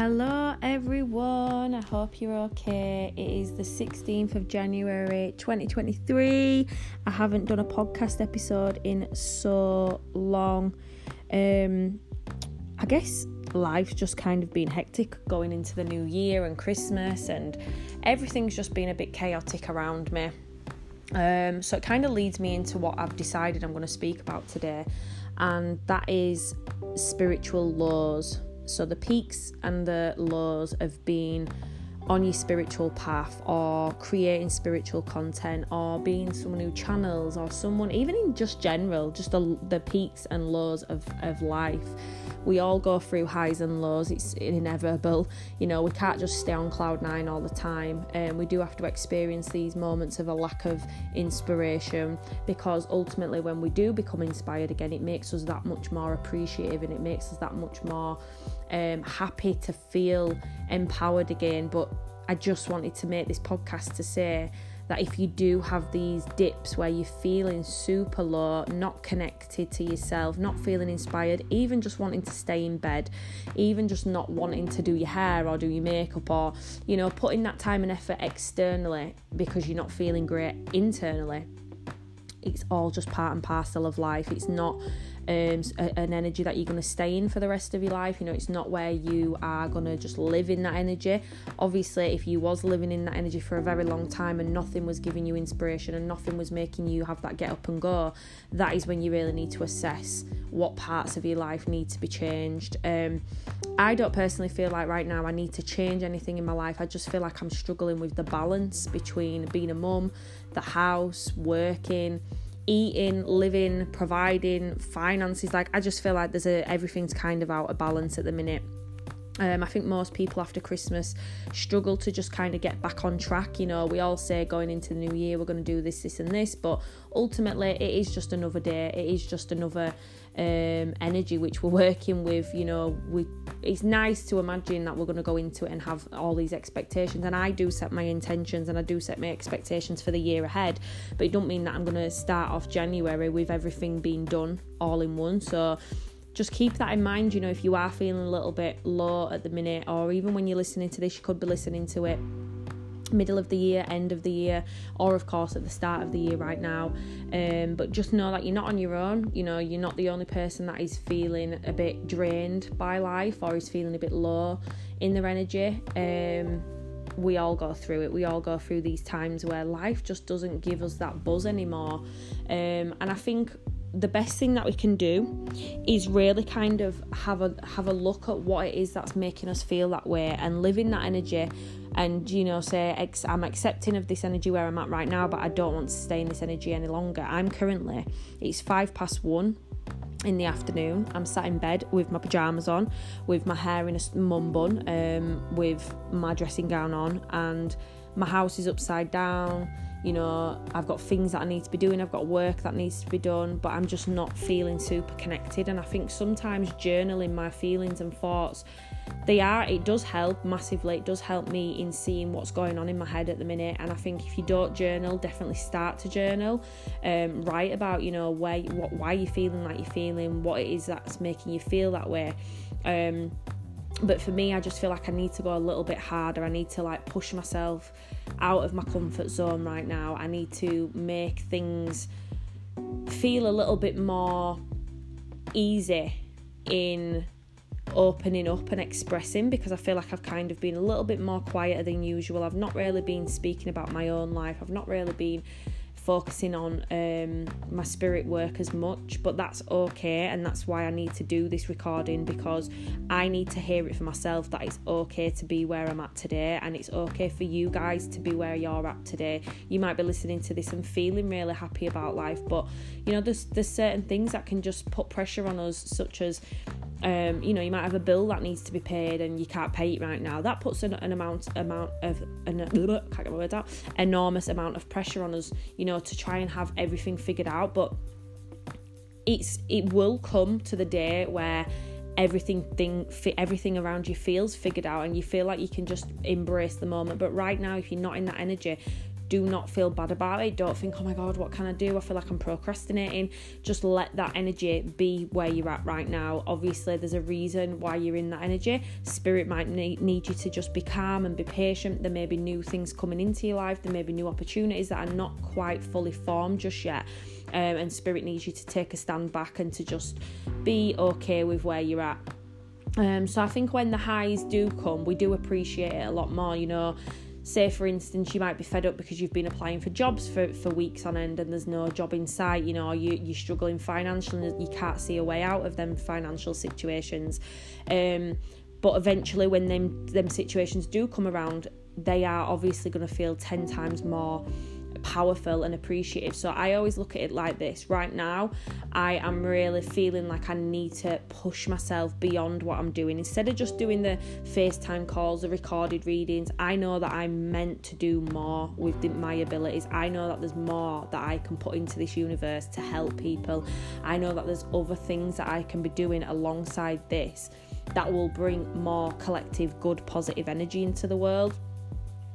Hello, everyone. I hope you're okay. It is the 16th of January 2023. I haven't done a podcast episode in so long. Um, I guess life's just kind of been hectic going into the new year and Christmas, and everything's just been a bit chaotic around me. Um, so it kind of leads me into what I've decided I'm going to speak about today, and that is spiritual laws so the peaks and the lows of being on your spiritual path or creating spiritual content or being someone who channels or someone even in just general just the, the peaks and lows of, of life we all go through highs and lows it's inevitable you know we can't just stay on cloud nine all the time and um, we do have to experience these moments of a lack of inspiration because ultimately when we do become inspired again it makes us that much more appreciative and it makes us that much more um, happy to feel empowered again. But I just wanted to make this podcast to say that if you do have these dips where you're feeling super low, not connected to yourself, not feeling inspired, even just wanting to stay in bed, even just not wanting to do your hair or do your makeup or, you know, putting that time and effort externally because you're not feeling great internally, it's all just part and parcel of life. It's not um, an energy that you're going to stay in for the rest of your life. You know, it's not where you are going to just live in that energy. Obviously, if you was living in that energy for a very long time and nothing was giving you inspiration and nothing was making you have that get up and go, that is when you really need to assess what parts of your life need to be changed. Um, I don't personally feel like right now I need to change anything in my life. I just feel like I'm struggling with the balance between being a mum, the house, working eating, living, providing, finances. Like I just feel like there's a everything's kind of out of balance at the minute. Um, I think most people after Christmas struggle to just kind of get back on track. You know, we all say going into the new year we're going to do this, this, and this, but ultimately it is just another day. It is just another um, energy which we're working with. You know, we it's nice to imagine that we're going to go into it and have all these expectations. And I do set my intentions and I do set my expectations for the year ahead, but it don't mean that I'm going to start off January with everything being done all in one. So just keep that in mind. You know, if you are feeling a little bit low at the minute, or even when you're listening to this, you could be listening to it middle of the year, end of the year, or of course at the start of the year right now. Um, but just know that you're not on your own. You know, you're not the only person that is feeling a bit drained by life or is feeling a bit low in their energy. Um, we all go through it. We all go through these times where life just doesn't give us that buzz anymore. Um, and I think the best thing that we can do is really kind of have a have a look at what it is that's making us feel that way and live in that energy. And you know say I'm accepting of this energy where I'm at right now but I don't want to stay in this energy any longer. I'm currently it's five past one in the afternoon. I'm sat in bed with my pajamas on with my hair in a mum bun um, with my dressing gown on and my house is upside down you know, I've got things that I need to be doing, I've got work that needs to be done, but I'm just not feeling super connected. And I think sometimes journaling my feelings and thoughts, they are, it does help massively. It does help me in seeing what's going on in my head at the minute. And I think if you don't journal, definitely start to journal. Um, write about, you know, where, what, why you're feeling like you're feeling, what it is that's making you feel that way. Um, but for me, I just feel like I need to go a little bit harder. I need to like push myself out of my comfort zone right now. I need to make things feel a little bit more easy in opening up and expressing because I feel like I've kind of been a little bit more quieter than usual. I've not really been speaking about my own life. I've not really been focusing on um, my spirit work as much, but that's okay, and that's why I need to do this recording because I need to hear it for myself that it's okay to be where I'm at today, and it's okay for you guys to be where you're at today. You might be listening to this and feeling really happy about life, but you know, there's there's certain things that can just put pressure on us, such as um, you know, you might have a bill that needs to be paid and you can't pay it right now. That puts an, an amount amount of an can't get my words out, enormous amount of pressure on us, you know, to try and have everything figured out. But it's it will come to the day where everything thing everything around you feels figured out and you feel like you can just embrace the moment. But right now, if you're not in that energy, do not feel bad about it. Don't think, oh my God, what can I do? I feel like I'm procrastinating. Just let that energy be where you're at right now. Obviously, there's a reason why you're in that energy. Spirit might need, you to just be calm and be patient. There may be new things coming into your life, there may be new opportunities that are not quite fully formed just yet. Um, and spirit needs you to take a stand back and to just be okay with where you're at. Um, so I think when the highs do come, we do appreciate it a lot more. You know, say for instance you might be fed up because you've been applying for jobs for, for weeks on end and there's no job in sight you know you, you're struggling financially and you can't see a way out of them financial situations. Um, but eventually when them them situations do come around they are obviously going to feel 10 times more powerful and appreciative. So I always look at it like this. Right now, I am really feeling like I need to push myself beyond what I'm doing. Instead of just doing the FaceTime calls, the recorded readings, I know that I'm meant to do more with the, my abilities. I know that there's more that I can put into this universe to help people. I know that there's other things that I can be doing alongside this that will bring more collective, good, positive energy into the world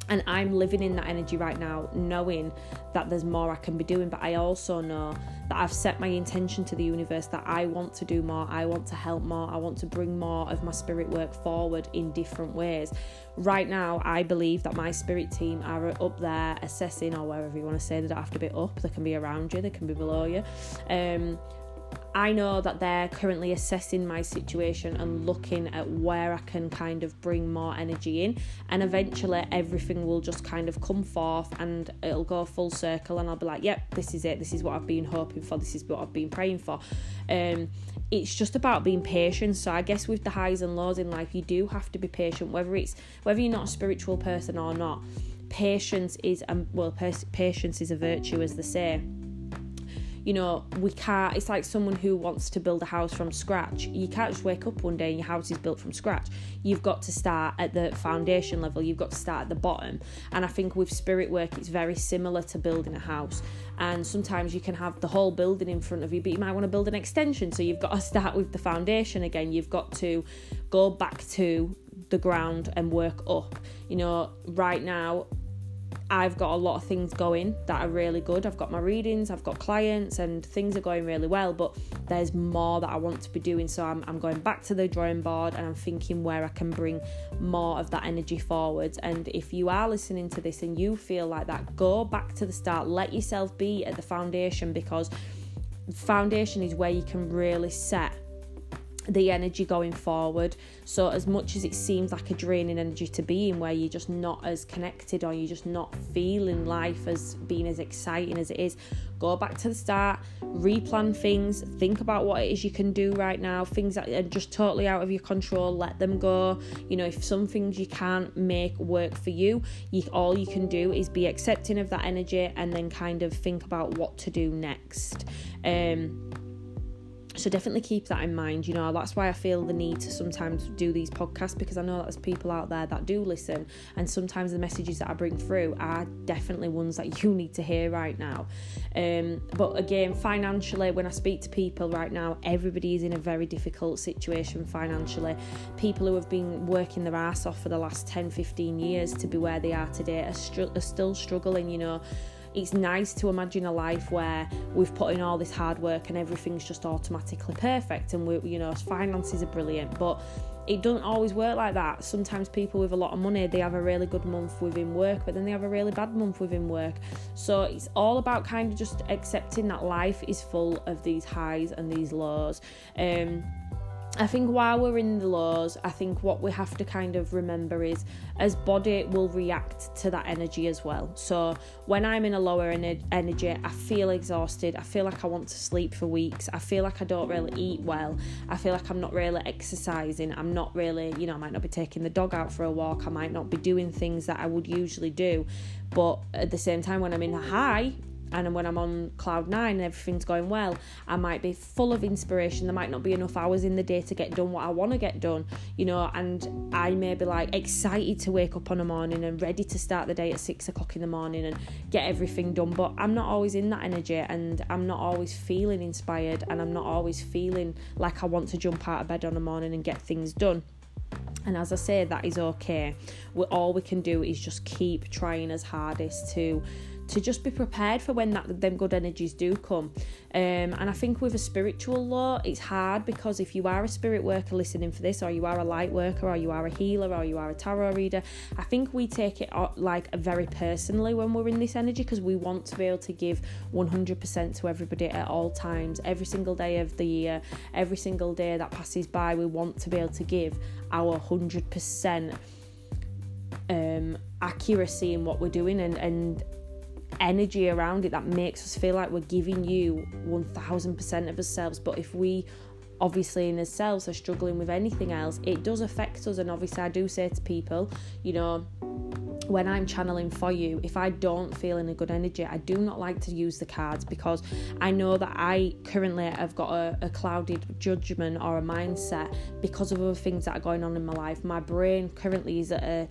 and I'm living in that energy right now, knowing that there's more I can be doing. But I also know that I've set my intention to the universe that I want to do more, I want to help more, I want to bring more of my spirit work forward in different ways. Right now, I believe that my spirit team are up there assessing, or wherever you want to say, they don't have to be up, they can be around you, they can be below you. Um, I know that they're currently assessing my situation and looking at where I can kind of bring more energy in, and eventually everything will just kind of come forth and it'll go full circle, and I'll be like, yep, this is it, this is what I've been hoping for, this is what I've been praying for. Um, it's just about being patient. So I guess with the highs and lows in life, you do have to be patient, whether it's whether you're not a spiritual person or not. Patience is um, well, patience is a virtue, as they say you know, we can't, it's like someone who wants to build a house from scratch. You can't just wake up one day and your house is built from scratch. You've got to start at the foundation level, you've got to start at the bottom. And I think with spirit work, it's very similar to building a house. And sometimes you can have the whole building in front of you, but you might want to build an extension. So you've got to start with the foundation again. You've got to go back to the ground and work up. You know, right now, I've got a lot of things going that are really good. I've got my readings, I've got clients, and things are going really well, but there's more that I want to be doing. So I'm, I'm going back to the drawing board and I'm thinking where I can bring more of that energy forwards. And if you are listening to this and you feel like that, go back to the start, let yourself be at the foundation because foundation is where you can really set the energy going forward. So, as much as it seems like a draining energy to be in, where you're just not as connected or you're just not feeling life as being as exciting as it is, go back to the start, replan things, think about what it is you can do right now, things that are just totally out of your control, let them go. You know, if some things you can't make work for you, you all you can do is be accepting of that energy and then kind of think about what to do next. Um, so definitely keep that in mind you know that's why i feel the need to sometimes do these podcasts because i know that there's people out there that do listen and sometimes the messages that i bring through are definitely ones that you need to hear right now. Um, but again financially when i speak to people right now everybody is in a very difficult situation financially. People who have been working their ass off for the last 10 15 years to be where they are today are, str- are still struggling you know it's nice to imagine a life where we've put in all this hard work and everything's just automatically perfect and we you know finances are brilliant but it doesn't always work like that. Sometimes people with a lot of money, they have a really good month within work, but then they have a really bad month within work. So it's all about kind of just accepting that life is full of these highs and these lows. Um, I think while we're in the lows, I think what we have to kind of remember is as body will react to that energy as well. So when I'm in a lower energy, I feel exhausted. I feel like I want to sleep for weeks. I feel like I don't really eat well. I feel like I'm not really exercising. I'm not really, you know, I might not be taking the dog out for a walk. I might not be doing things that I would usually do. But at the same time, when I'm in a high, and when I'm on cloud nine and everything's going well, I might be full of inspiration. There might not be enough hours in the day to get done what I want to get done, you know, and I may be like excited to wake up on a morning and ready to start the day at six o'clock in the morning and get everything done. But I'm not always in that energy and I'm not always feeling inspired and I'm not always feeling like I want to jump out of bed on a morning and get things done. And as I say, that is okay. We, all we can do is just keep trying as hardest to to just be prepared for when that them good energies do come. Um, and I think with a spiritual law, it's hard because if you are a spirit worker listening for this, or you are a light worker, or you are a healer, or you are a tarot reader, I think we take it like very personally when we're in this energy because we want to be able to give 100% to everybody at all times, every single day of the year, every single day that passes by. We want to be able to give our 100% um, accuracy in what we're doing and and energy around it that makes us feel like we're giving you 1000% of ourselves. But if we obviously in ourselves are struggling with anything else, it does affect us. And obviously, I do say to people, you know, when I'm channeling for you, if I don't feel in a good energy, I do not like to use the cards because I know that I currently have got a, a, clouded judgment or a mindset because of other things that are going on in my life. My brain currently is at a,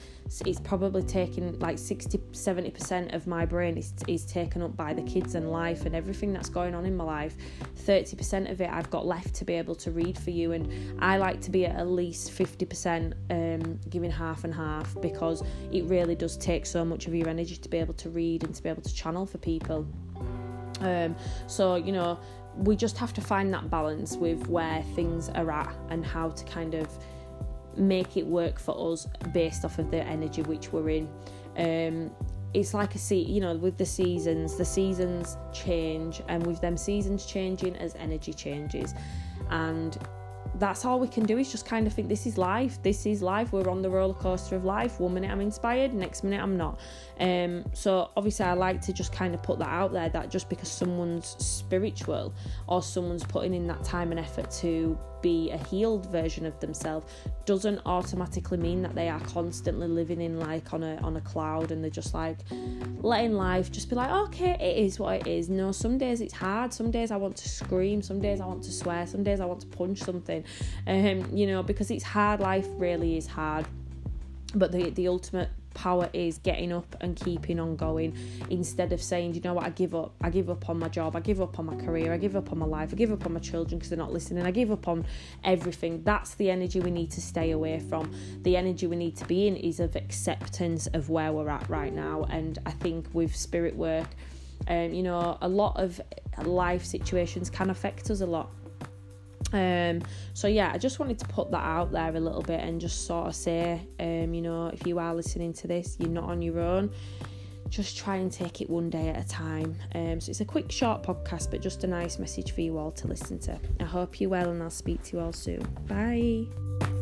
it's probably taking like 60 70% of my brain is, is taken up by the kids and life and everything that's going on in my life. 30% of it I've got left to be able to read for you, and I like to be at at least 50% um, giving half and half because it really does take so much of your energy to be able to read and to be able to channel for people. Um, so, you know, we just have to find that balance with where things are at and how to kind of make it work for us based off of the energy which we're in. Um, it's like a sea, you know, with the seasons, the seasons change, and with them seasons changing as energy changes, and that's all we can do is just kind of think this is life. This is life. We're on the roller coaster of life. One minute i'm inspired next minute i'm not. Um, so obviously i like to just kind of put that out there that just because someone's spiritual or someone's putting in that time and effort to be a healed version of themselves doesn't automatically mean that they are constantly living in like on a on a cloud and they're just like letting life just be like okay it is what it is. No some days it's hard. Some days i want to scream. Some days i want to swear. Some days i want to punch something um you know because it's hard life really is hard but the the ultimate power is getting up and keeping on going instead of saying, you know what, I give up. I give up on my job. I give up on my career. I give up on my life. I give up on my children because they're not listening. I give up on everything. That's the energy we need to stay away from. The energy we need to be in is of acceptance of where we're at right now. And I think with spirit work, um, you know, a lot of life situations can affect us a lot um, so yeah, I just wanted to put that out there a little bit and just sort of say, um, you know, if you are listening to this, you're not on your own. Just try and take it one day at a time. Um, so it's a quick, short podcast, but just a nice message for you all to listen to. I hope you're well, and I'll speak to you all soon. Bye.